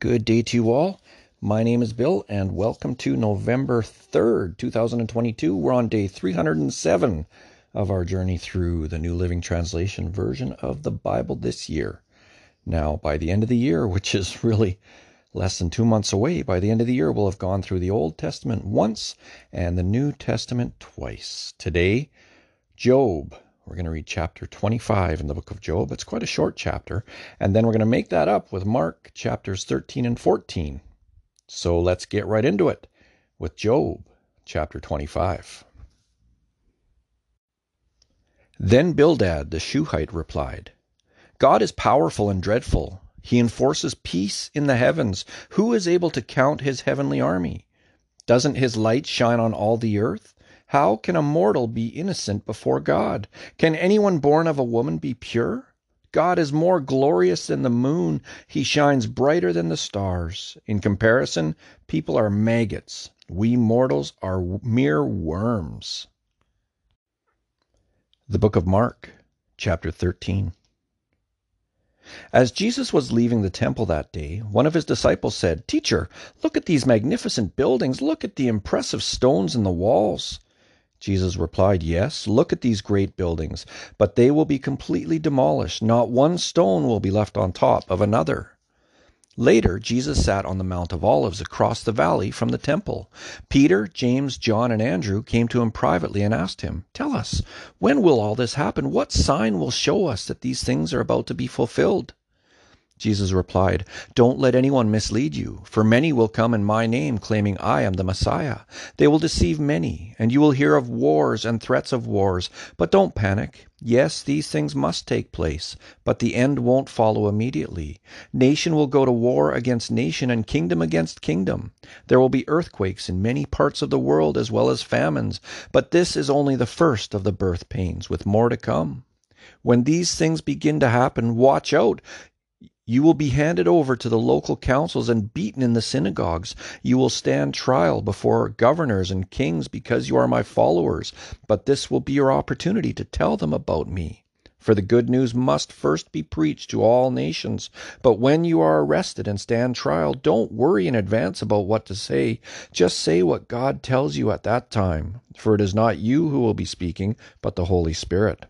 Good day to you all. My name is Bill, and welcome to November 3rd, 2022. We're on day 307 of our journey through the New Living Translation version of the Bible this year. Now, by the end of the year, which is really less than two months away, by the end of the year, we'll have gone through the Old Testament once and the New Testament twice. Today, Job. We're going to read chapter 25 in the book of Job. It's quite a short chapter. And then we're going to make that up with Mark chapters 13 and 14. So let's get right into it with Job chapter 25. Then Bildad the Shuhite replied, God is powerful and dreadful. He enforces peace in the heavens. Who is able to count his heavenly army? Doesn't his light shine on all the earth? How can a mortal be innocent before God? Can anyone born of a woman be pure? God is more glorious than the moon. He shines brighter than the stars. In comparison, people are maggots. We mortals are mere worms. The Book of Mark, chapter 13. As Jesus was leaving the temple that day, one of his disciples said, Teacher, look at these magnificent buildings. Look at the impressive stones in the walls. Jesus replied, Yes, look at these great buildings, but they will be completely demolished. Not one stone will be left on top of another. Later, Jesus sat on the Mount of Olives across the valley from the temple. Peter, James, John, and Andrew came to him privately and asked him, Tell us, when will all this happen? What sign will show us that these things are about to be fulfilled? Jesus replied, Don't let anyone mislead you, for many will come in my name, claiming I am the Messiah. They will deceive many, and you will hear of wars and threats of wars. But don't panic. Yes, these things must take place, but the end won't follow immediately. Nation will go to war against nation, and kingdom against kingdom. There will be earthquakes in many parts of the world, as well as famines. But this is only the first of the birth pains, with more to come. When these things begin to happen, watch out. You will be handed over to the local councils and beaten in the synagogues. You will stand trial before governors and kings because you are my followers, but this will be your opportunity to tell them about me. For the good news must first be preached to all nations. But when you are arrested and stand trial, don't worry in advance about what to say. Just say what God tells you at that time, for it is not you who will be speaking, but the Holy Spirit.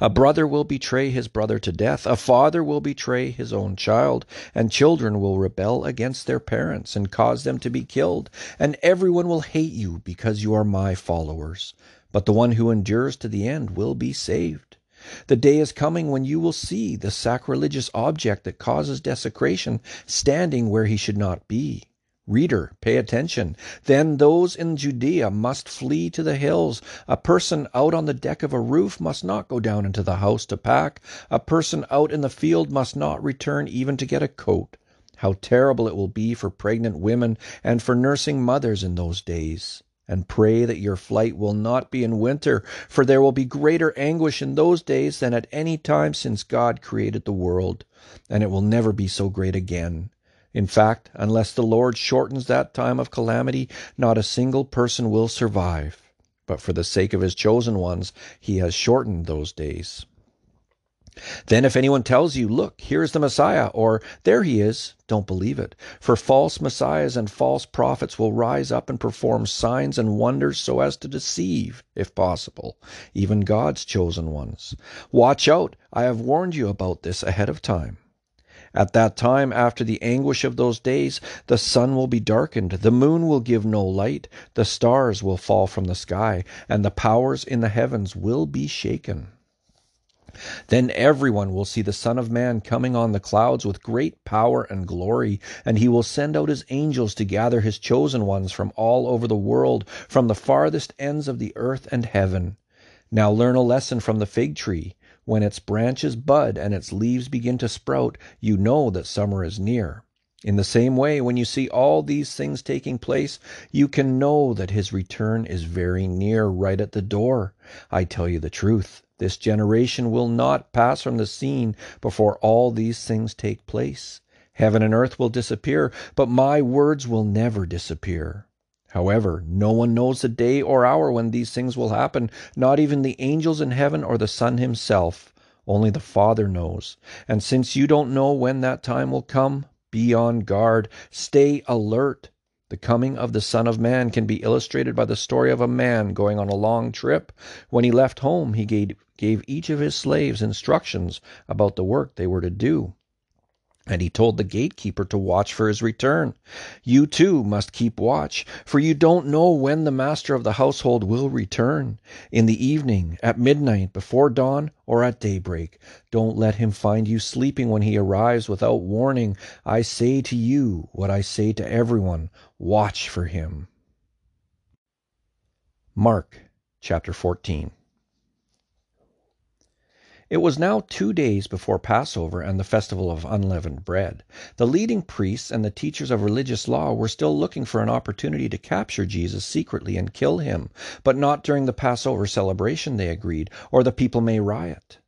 A brother will betray his brother to death, a father will betray his own child, and children will rebel against their parents and cause them to be killed, and everyone will hate you because you are my followers. But the one who endures to the end will be saved. The day is coming when you will see the sacrilegious object that causes desecration standing where he should not be. Reader, pay attention. Then those in Judea must flee to the hills. A person out on the deck of a roof must not go down into the house to pack. A person out in the field must not return even to get a coat. How terrible it will be for pregnant women and for nursing mothers in those days. And pray that your flight will not be in winter, for there will be greater anguish in those days than at any time since God created the world, and it will never be so great again. In fact, unless the Lord shortens that time of calamity, not a single person will survive. But for the sake of his chosen ones, he has shortened those days. Then, if anyone tells you, Look, here is the Messiah, or There he is, don't believe it. For false messiahs and false prophets will rise up and perform signs and wonders so as to deceive, if possible, even God's chosen ones. Watch out, I have warned you about this ahead of time. At that time, after the anguish of those days, the sun will be darkened, the moon will give no light, the stars will fall from the sky, and the powers in the heavens will be shaken. Then everyone will see the Son of Man coming on the clouds with great power and glory, and he will send out his angels to gather his chosen ones from all over the world, from the farthest ends of the earth and heaven. Now learn a lesson from the fig tree. When its branches bud and its leaves begin to sprout, you know that summer is near. In the same way, when you see all these things taking place, you can know that his return is very near, right at the door. I tell you the truth, this generation will not pass from the scene before all these things take place. Heaven and earth will disappear, but my words will never disappear. However, no one knows the day or hour when these things will happen, not even the angels in heaven or the Son himself. Only the Father knows. And since you don't know when that time will come, be on guard. Stay alert. The coming of the Son of Man can be illustrated by the story of a man going on a long trip. When he left home, he gave, gave each of his slaves instructions about the work they were to do. And he told the gatekeeper to watch for his return. You too must keep watch, for you don't know when the master of the household will return in the evening, at midnight, before dawn, or at daybreak. Don't let him find you sleeping when he arrives without warning. I say to you what I say to everyone watch for him. Mark chapter 14. It was now two days before Passover and the festival of unleavened bread. The leading priests and the teachers of religious law were still looking for an opportunity to capture Jesus secretly and kill him, but not during the Passover celebration, they agreed, or the people may riot.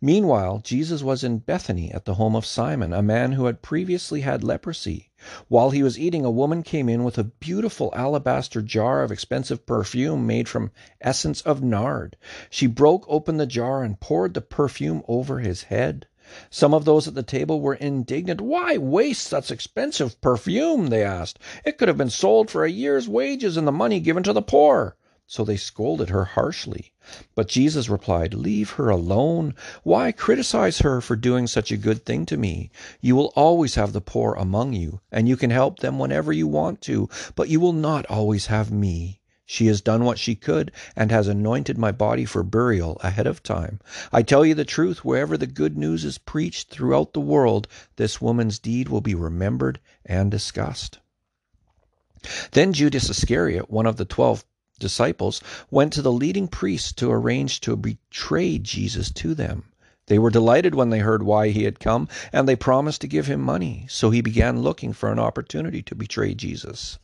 Meanwhile, Jesus was in Bethany at the home of Simon, a man who had previously had leprosy. While he was eating, a woman came in with a beautiful alabaster jar of expensive perfume made from essence of nard. She broke open the jar and poured the perfume over his head. Some of those at the table were indignant. Why waste such expensive perfume? they asked. It could have been sold for a year's wages and the money given to the poor. So they scolded her harshly. But Jesus replied, Leave her alone. Why criticize her for doing such a good thing to me? You will always have the poor among you, and you can help them whenever you want to, but you will not always have me. She has done what she could, and has anointed my body for burial ahead of time. I tell you the truth, wherever the good news is preached throughout the world, this woman's deed will be remembered and discussed. Then Judas Iscariot, one of the twelve disciples went to the leading priests to arrange to betray Jesus to them. They were delighted when they heard why he had come, and they promised to give him money. So he began looking for an opportunity to betray Jesus.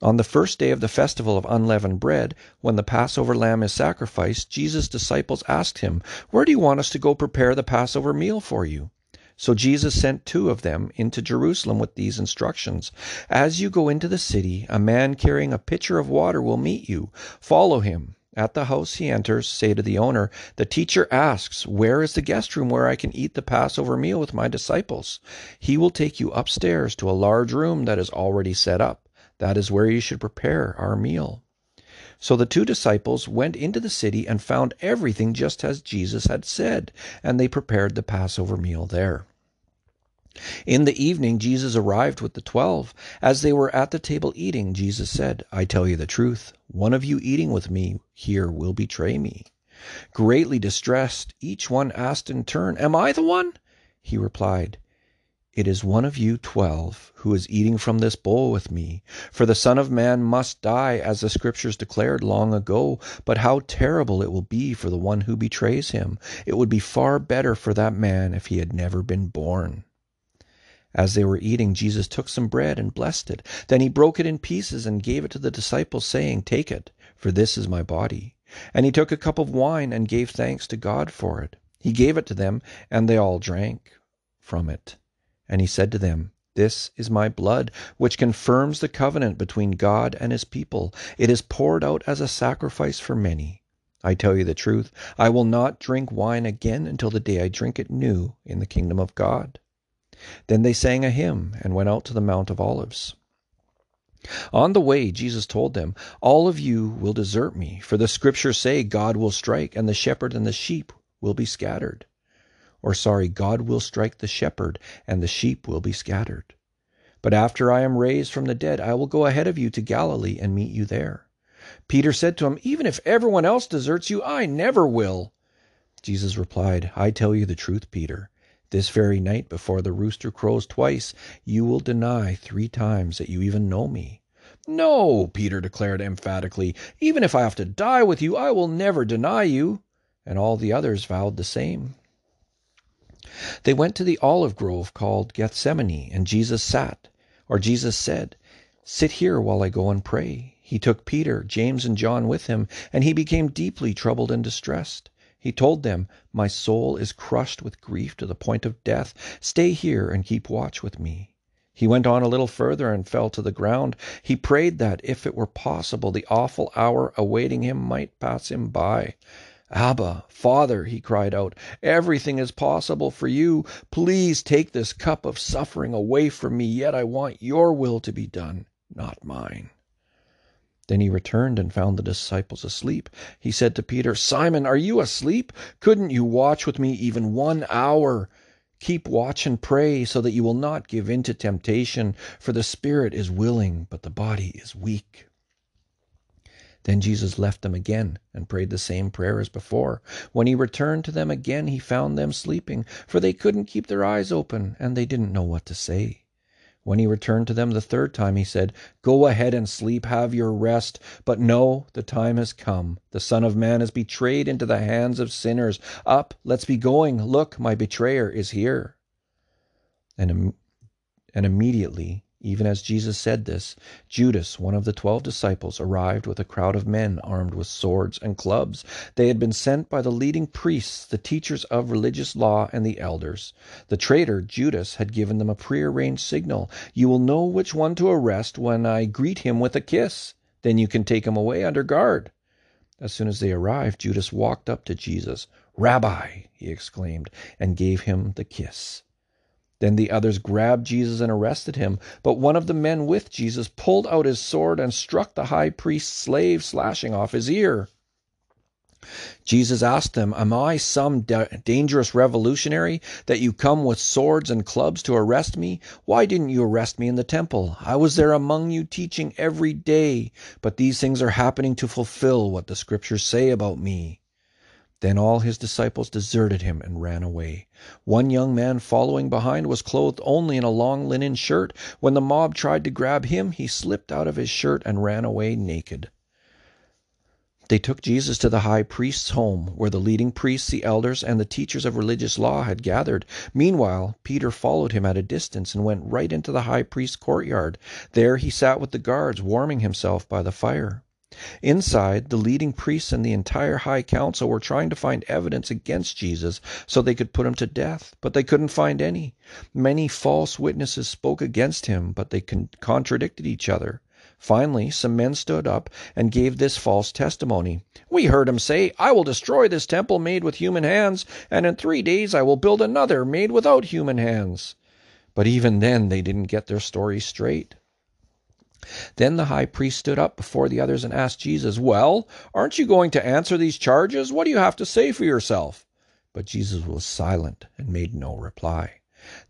On the first day of the festival of unleavened bread, when the Passover lamb is sacrificed, Jesus' disciples asked him, Where do you want us to go prepare the Passover meal for you? So Jesus sent two of them into Jerusalem with these instructions As you go into the city, a man carrying a pitcher of water will meet you. Follow him. At the house he enters, say to the owner, The teacher asks, Where is the guest room where I can eat the Passover meal with my disciples? He will take you upstairs to a large room that is already set up. That is where you should prepare our meal. So the two disciples went into the city and found everything just as Jesus had said, and they prepared the Passover meal there. In the evening, Jesus arrived with the twelve. As they were at the table eating, Jesus said, I tell you the truth, one of you eating with me here will betray me. Greatly distressed, each one asked in turn, Am I the one? He replied, It is one of you twelve who is eating from this bowl with me. For the Son of Man must die, as the Scriptures declared long ago. But how terrible it will be for the one who betrays him! It would be far better for that man if he had never been born. As they were eating, Jesus took some bread and blessed it. Then he broke it in pieces and gave it to the disciples, saying, Take it, for this is my body. And he took a cup of wine and gave thanks to God for it. He gave it to them, and they all drank from it. And he said to them, This is my blood, which confirms the covenant between God and his people. It is poured out as a sacrifice for many. I tell you the truth, I will not drink wine again until the day I drink it new in the kingdom of God. Then they sang a hymn and went out to the Mount of Olives. On the way, Jesus told them, All of you will desert me, for the scriptures say God will strike, and the shepherd and the sheep will be scattered. Or, sorry, God will strike the shepherd, and the sheep will be scattered. But after I am raised from the dead, I will go ahead of you to Galilee and meet you there. Peter said to him, Even if everyone else deserts you, I never will. Jesus replied, I tell you the truth, Peter. This very night, before the rooster crows twice, you will deny three times that you even know me. No, Peter declared emphatically. Even if I have to die with you, I will never deny you. and all the others vowed the same. They went to the olive grove called Gethsemane, and Jesus sat, or Jesus said, Sit here while I go and pray. He took Peter, James, and John with him, and he became deeply troubled and distressed. He told them, My soul is crushed with grief to the point of death. Stay here and keep watch with me. He went on a little further and fell to the ground. He prayed that, if it were possible, the awful hour awaiting him might pass him by. Abba, Father, he cried out, everything is possible for you. Please take this cup of suffering away from me, yet I want your will to be done, not mine. Then he returned and found the disciples asleep. He said to Peter, Simon, are you asleep? Couldn't you watch with me even one hour? Keep watch and pray, so that you will not give in to temptation, for the spirit is willing, but the body is weak. Then Jesus left them again and prayed the same prayer as before. When he returned to them again, he found them sleeping, for they couldn't keep their eyes open, and they didn't know what to say. When he returned to them the third time, he said, Go ahead and sleep, have your rest. But no, the time has come. The Son of Man is betrayed into the hands of sinners. Up, let's be going. Look, my betrayer is here. And, and immediately even as Jesus said this, Judas, one of the twelve disciples, arrived with a crowd of men armed with swords and clubs. They had been sent by the leading priests, the teachers of religious law, and the elders. The traitor, Judas, had given them a prearranged signal. You will know which one to arrest when I greet him with a kiss. Then you can take him away under guard. As soon as they arrived, Judas walked up to Jesus. Rabbi, he exclaimed, and gave him the kiss. Then the others grabbed Jesus and arrested him. But one of the men with Jesus pulled out his sword and struck the high priest's slave, slashing off his ear. Jesus asked them, Am I some da- dangerous revolutionary that you come with swords and clubs to arrest me? Why didn't you arrest me in the temple? I was there among you teaching every day. But these things are happening to fulfill what the scriptures say about me. Then all his disciples deserted him and ran away. One young man following behind was clothed only in a long linen shirt. When the mob tried to grab him, he slipped out of his shirt and ran away naked. They took Jesus to the high priest's home, where the leading priests, the elders, and the teachers of religious law had gathered. Meanwhile, Peter followed him at a distance and went right into the high priest's courtyard. There he sat with the guards, warming himself by the fire. Inside, the leading priests and the entire high council were trying to find evidence against Jesus so they could put him to death, but they couldn't find any. Many false witnesses spoke against him, but they con- contradicted each other. Finally, some men stood up and gave this false testimony. We heard him say, I will destroy this temple made with human hands, and in three days I will build another made without human hands. But even then, they didn't get their story straight. Then the high priest stood up before the others and asked Jesus, Well, aren't you going to answer these charges? What do you have to say for yourself? But Jesus was silent and made no reply.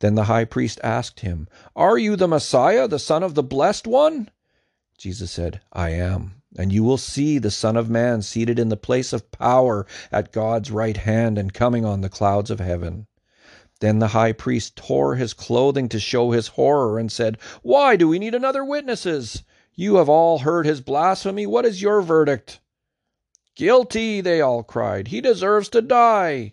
Then the high priest asked him, Are you the Messiah, the Son of the Blessed One? Jesus said, I am. And you will see the Son of Man seated in the place of power at God's right hand and coming on the clouds of heaven. Then the high priest tore his clothing to show his horror and said, Why do we need another witnesses? You have all heard his blasphemy. What is your verdict? Guilty, they all cried. He deserves to die.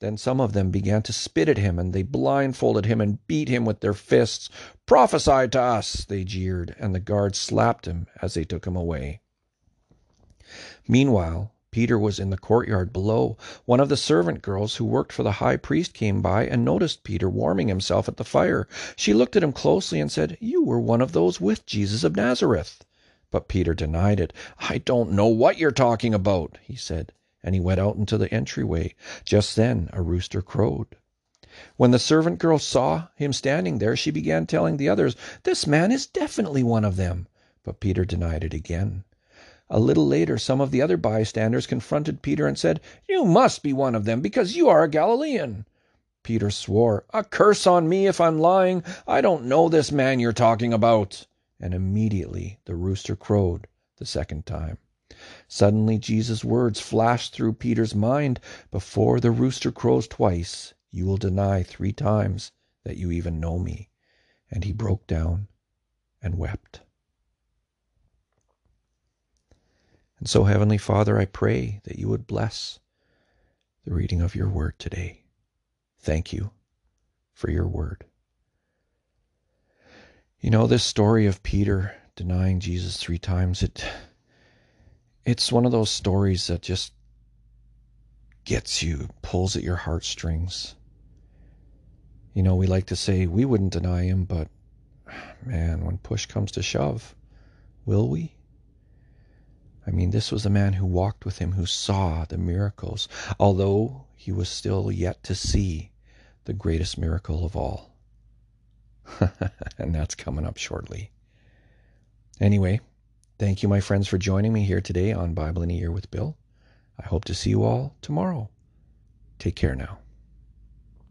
Then some of them began to spit at him, and they blindfolded him and beat him with their fists. Prophesy to us, they jeered, and the guards slapped him as they took him away. Meanwhile, Peter was in the courtyard below. One of the servant girls who worked for the high priest came by and noticed Peter warming himself at the fire. She looked at him closely and said, You were one of those with Jesus of Nazareth. But Peter denied it. I don't know what you're talking about, he said, and he went out into the entryway. Just then a rooster crowed. When the servant girl saw him standing there, she began telling the others, This man is definitely one of them. But Peter denied it again. A little later some of the other bystanders confronted Peter and said, You must be one of them, because you are a Galilean. Peter swore, A curse on me if I'm lying. I don't know this man you're talking about. And immediately the rooster crowed the second time. Suddenly Jesus' words flashed through Peter's mind Before the rooster crows twice, you will deny three times that you even know me. And he broke down and wept. And so, Heavenly Father, I pray that you would bless the reading of your word today. Thank you for your word. You know, this story of Peter denying Jesus three times, it it's one of those stories that just gets you, pulls at your heartstrings. You know, we like to say we wouldn't deny him, but man, when push comes to shove, will we? I mean, this was a man who walked with him, who saw the miracles, although he was still yet to see the greatest miracle of all. and that's coming up shortly. Anyway, thank you, my friends, for joining me here today on Bible in a Year with Bill. I hope to see you all tomorrow. Take care now.